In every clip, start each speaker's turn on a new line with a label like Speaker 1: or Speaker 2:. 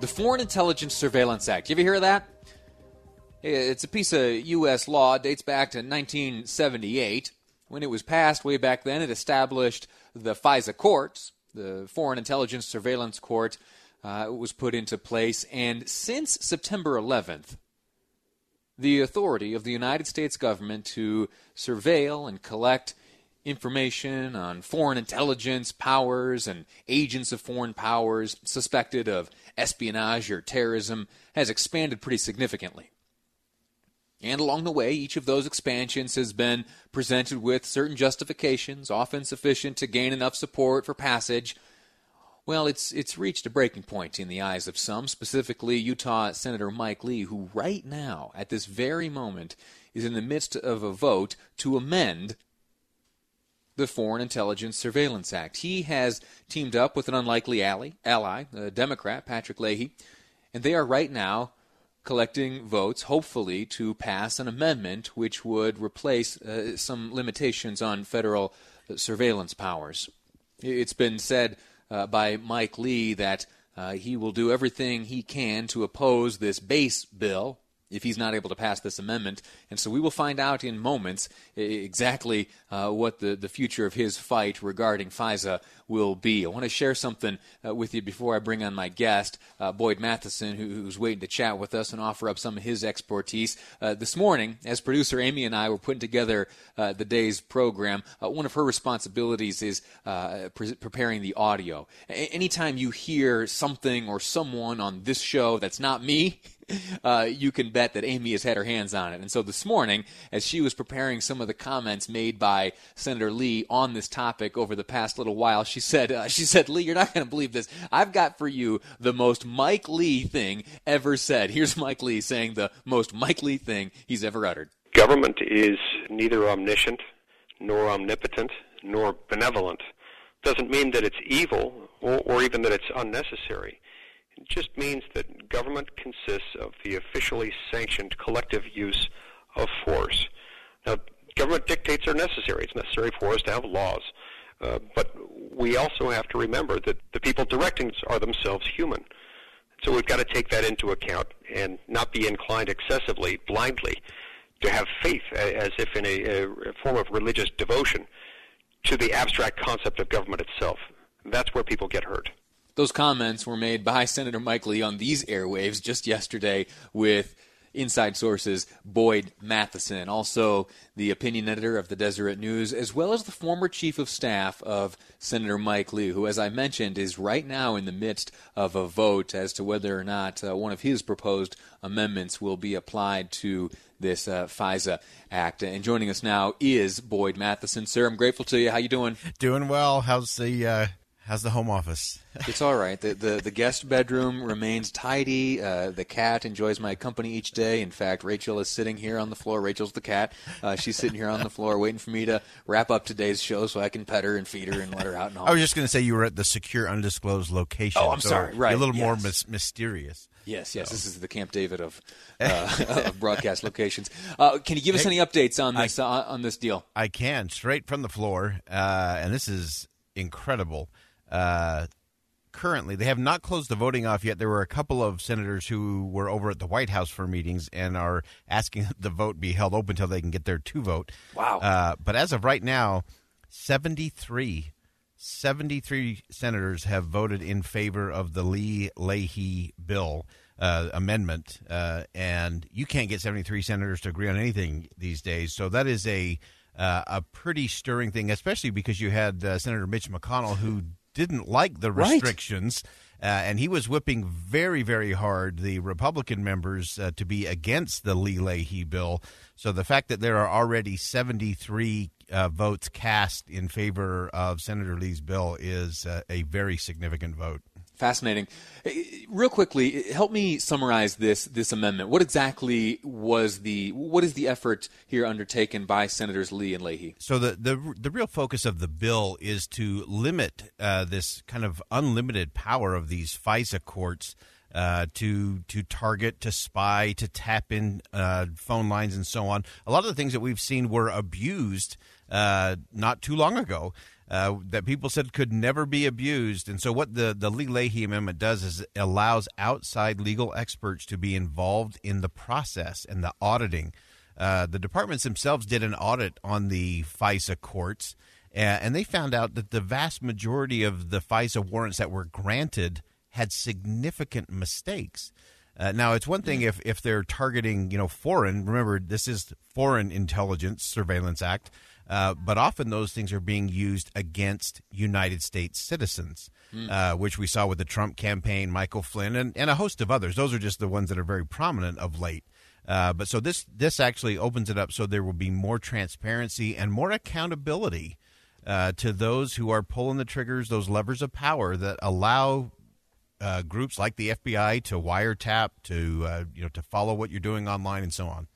Speaker 1: The Foreign Intelligence Surveillance Act. You ever hear of that? It's a piece of U.S. law, dates back to 1978. When it was passed way back then, it established the FISA courts, the Foreign Intelligence Surveillance Court, uh, was put into place. And since September 11th, the authority of the United States government to surveil and collect information on foreign intelligence powers and agents of foreign powers suspected of espionage or terrorism has expanded pretty significantly. And along the way, each of those expansions has been presented with certain justifications, often sufficient to gain enough support for passage. Well, it's it's reached a breaking point in the eyes of some, specifically Utah Senator Mike Lee, who right now, at this very moment, is in the midst of a vote to amend the Foreign Intelligence Surveillance Act. He has teamed up with an unlikely ally, ally, a Democrat, Patrick Leahy, and they are right now collecting votes, hopefully, to pass an amendment which would replace uh, some limitations on federal uh, surveillance powers. It's been said uh, by Mike Lee that uh, he will do everything he can to oppose this base bill, if he's not able to pass this amendment. And so we will find out in moments exactly uh, what the, the future of his fight regarding FISA will be. I want to share something uh, with you before I bring on my guest, uh, Boyd Matheson, who, who's waiting to chat with us and offer up some of his expertise. Uh, this morning, as producer Amy and I were putting together uh, the day's program, uh, one of her responsibilities is pre- preparing the audio. A- anytime you hear something or someone on this show that's not me, uh, you can bet that Amy has had her hands on it. And so this morning, as she was preparing some of the comments made by Senator Lee on this topic over the past little while, she said, uh, "She said, Lee, you're not going to believe this. I've got for you the most Mike Lee thing ever said. Here's Mike Lee saying the most Mike Lee thing he's ever uttered.
Speaker 2: Government is neither omniscient, nor omnipotent, nor benevolent. Doesn't mean that it's evil or, or even that it's unnecessary." Just means that government consists of the officially sanctioned collective use of force. Now, government dictates are necessary. It's necessary for us to have laws. Uh, but we also have to remember that the people directing are themselves human. So we've got to take that into account and not be inclined excessively, blindly, to have faith as if in a, a form of religious devotion to the abstract concept of government itself. That's where people get hurt.
Speaker 1: Those comments were made by Senator Mike Lee on these airwaves just yesterday with Inside Sources Boyd Matheson, also the opinion editor of the Deseret News, as well as the former chief of staff of Senator Mike Lee, who, as I mentioned, is right now in the midst of a vote as to whether or not uh, one of his proposed amendments will be applied to this uh, FISA Act. And joining us now is Boyd Matheson. Sir, I'm grateful to you. How you doing?
Speaker 3: Doing well. How's the uh, How's the home office?
Speaker 1: it's all right. The, the, the guest bedroom remains tidy. Uh, the cat enjoys my company each day. In fact, Rachel is sitting here on the floor. Rachel's the cat. Uh, she's sitting here on the floor waiting for me to wrap up today's show so I can pet her and feed her and let her out. And all.
Speaker 3: I was just going to say you were at the secure undisclosed location.
Speaker 1: Oh, I'm
Speaker 3: so
Speaker 1: sorry. Right.
Speaker 3: A little
Speaker 1: yes.
Speaker 3: more mis- mysterious.
Speaker 1: Yes, yes. So. This is the Camp David of, uh, of broadcast locations. Uh, can you give us any updates on this I, on this deal?
Speaker 3: I can, straight from the floor, uh, and this is incredible. Uh, currently they have not closed the voting off yet. There were a couple of senators who were over at the White House for meetings and are asking the vote be held open until they can get their two vote.
Speaker 1: Wow.
Speaker 3: Uh, but as of right now, 73, 73 senators have voted in favor of the Lee Leahy bill. uh, amendment, uh, and you can't get 73 senators to agree on anything these days. So that is a uh, a pretty stirring thing, especially because you had uh, Senator Mitch McConnell who didn't like the
Speaker 1: Right.
Speaker 3: restrictions. Uh, and he was whipping very, very hard the Republican members uh, to be against the Lee Leahy bill. So the fact that there are already 73 uh, votes cast in favor of Senator Lee's bill is uh, a very significant vote.
Speaker 1: Fascinating. Eh, Real quickly, help me summarize this this amendment. What exactly was the what is the effort here undertaken by Senators Lee and Leahy?
Speaker 3: So the the the real focus of the bill is to limit uh, this kind of unlimited power of these FISA courts uh, to to target, to spy, to tap in uh, phone lines, and so on. A lot of the things that we've seen were abused uh, not too long ago. Uh, that people said could never be abused, and so what the the Lee Leahy amendment does is it allows outside legal experts to be involved in the process and the auditing uh, the departments themselves did an audit on the FISA courts, and they found out that the vast majority of the FISA warrants that were granted had significant mistakes. Uh, now, it's one thing if, if they're targeting, you know, foreign. Remember, this is Foreign Intelligence Surveillance Act, uh, but often those things are being used against United States citizens, uh, which we saw with the Trump campaign, Michael Flynn, and, and a host of others. Those are just the ones that are very prominent of late. Uh, but so this this actually opens it up so there will be more transparency and more accountability uh, to those who are pulling the triggers, those levers of power that allow uh, groups like the FBI to wiretap, to uh, you know, to follow what you're doing online and so on.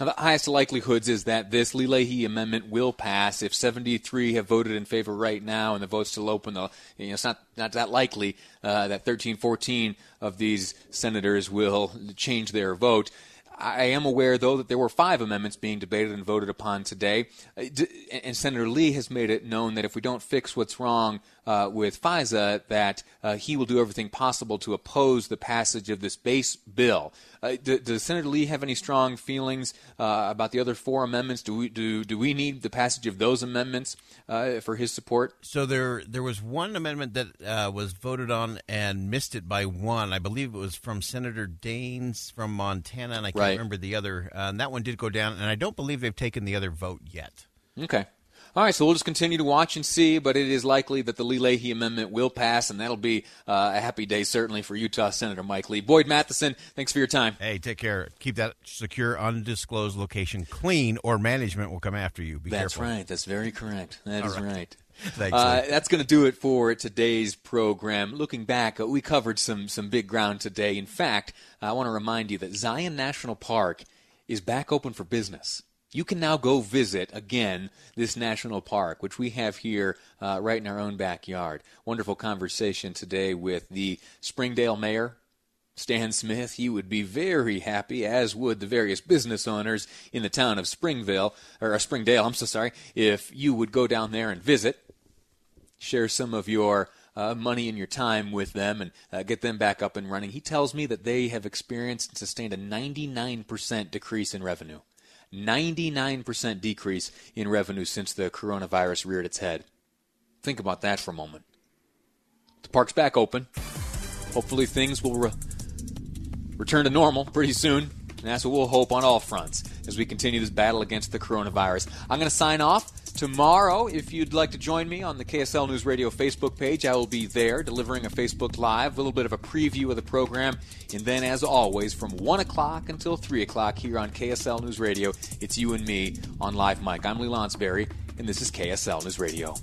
Speaker 1: Now, the highest likelihoods is that this Leahy amendment will pass. If 73 have voted in favor right now and the vote's still open, though, you know, it's not, not that likely uh, that 13, 14 of these senators will change their vote. I am aware, though, that there were five amendments being debated and voted upon today. Uh, And Senator Lee has made it known that if we don't fix what's wrong uh, with FISA, that uh, he will do everything possible to oppose the passage of this base bill. Uh, does Senator Lee have any strong feelings uh, about the other four amendments? Do we do do we need the passage of those amendments uh, for his support?
Speaker 3: So there there was one amendment that was voted on and missed it by one. I believe it was from Senator Daines from Montana, and I can't
Speaker 1: Right.
Speaker 3: Remember the other. Uh, and that one did go down, and I don't believe they've taken the other vote yet.
Speaker 1: Okay. All right, so we'll just continue to watch and see, but it is likely that the Lee Leahy amendment will pass, and that'll be uh, a happy day certainly for Utah Senator Mike Lee. Boyd Matheson, thanks for your time.
Speaker 3: Hey, take care. Keep that secure, undisclosed location clean, or management will come after you. Be
Speaker 1: That's
Speaker 3: careful.
Speaker 1: right. That's very correct. That is
Speaker 3: All right.
Speaker 1: right.
Speaker 3: Thanks,
Speaker 1: Uh, that's going to do it for today's program. Looking back, uh, we covered some some big ground today. In fact, I want to remind you that Zion National Park is back open for business. You can now go visit again this national park, which we have here uh, right in our own backyard. Wonderful conversation today with the Springdale mayor, Stan Smith, he would be very happy, as would the various business owners in the town of Springville, or uh, Springdale, I'm so sorry, if you would go down there and visit, share some of your uh, money and your time with them, and uh, get them back up and running. He tells me that they have experienced and sustained a 99% decrease in revenue. 99% decrease in revenue since the coronavirus reared its head. Think about that for a moment. The park's back open. Hopefully, things will re- return to normal pretty soon. And that's what we'll hope on all fronts as we continue this battle against the coronavirus. I'm going to sign off tomorrow. If you'd like to join me on the KSL News Radio Facebook page, I will be there delivering a Facebook Live, a little bit of a preview of the program. And then, as always, from 1 o'clock until 3 o'clock here on KSL News Radio, it's you and me on Live Mic. I'm Lee Lonsberry, and this is KSL News Radio.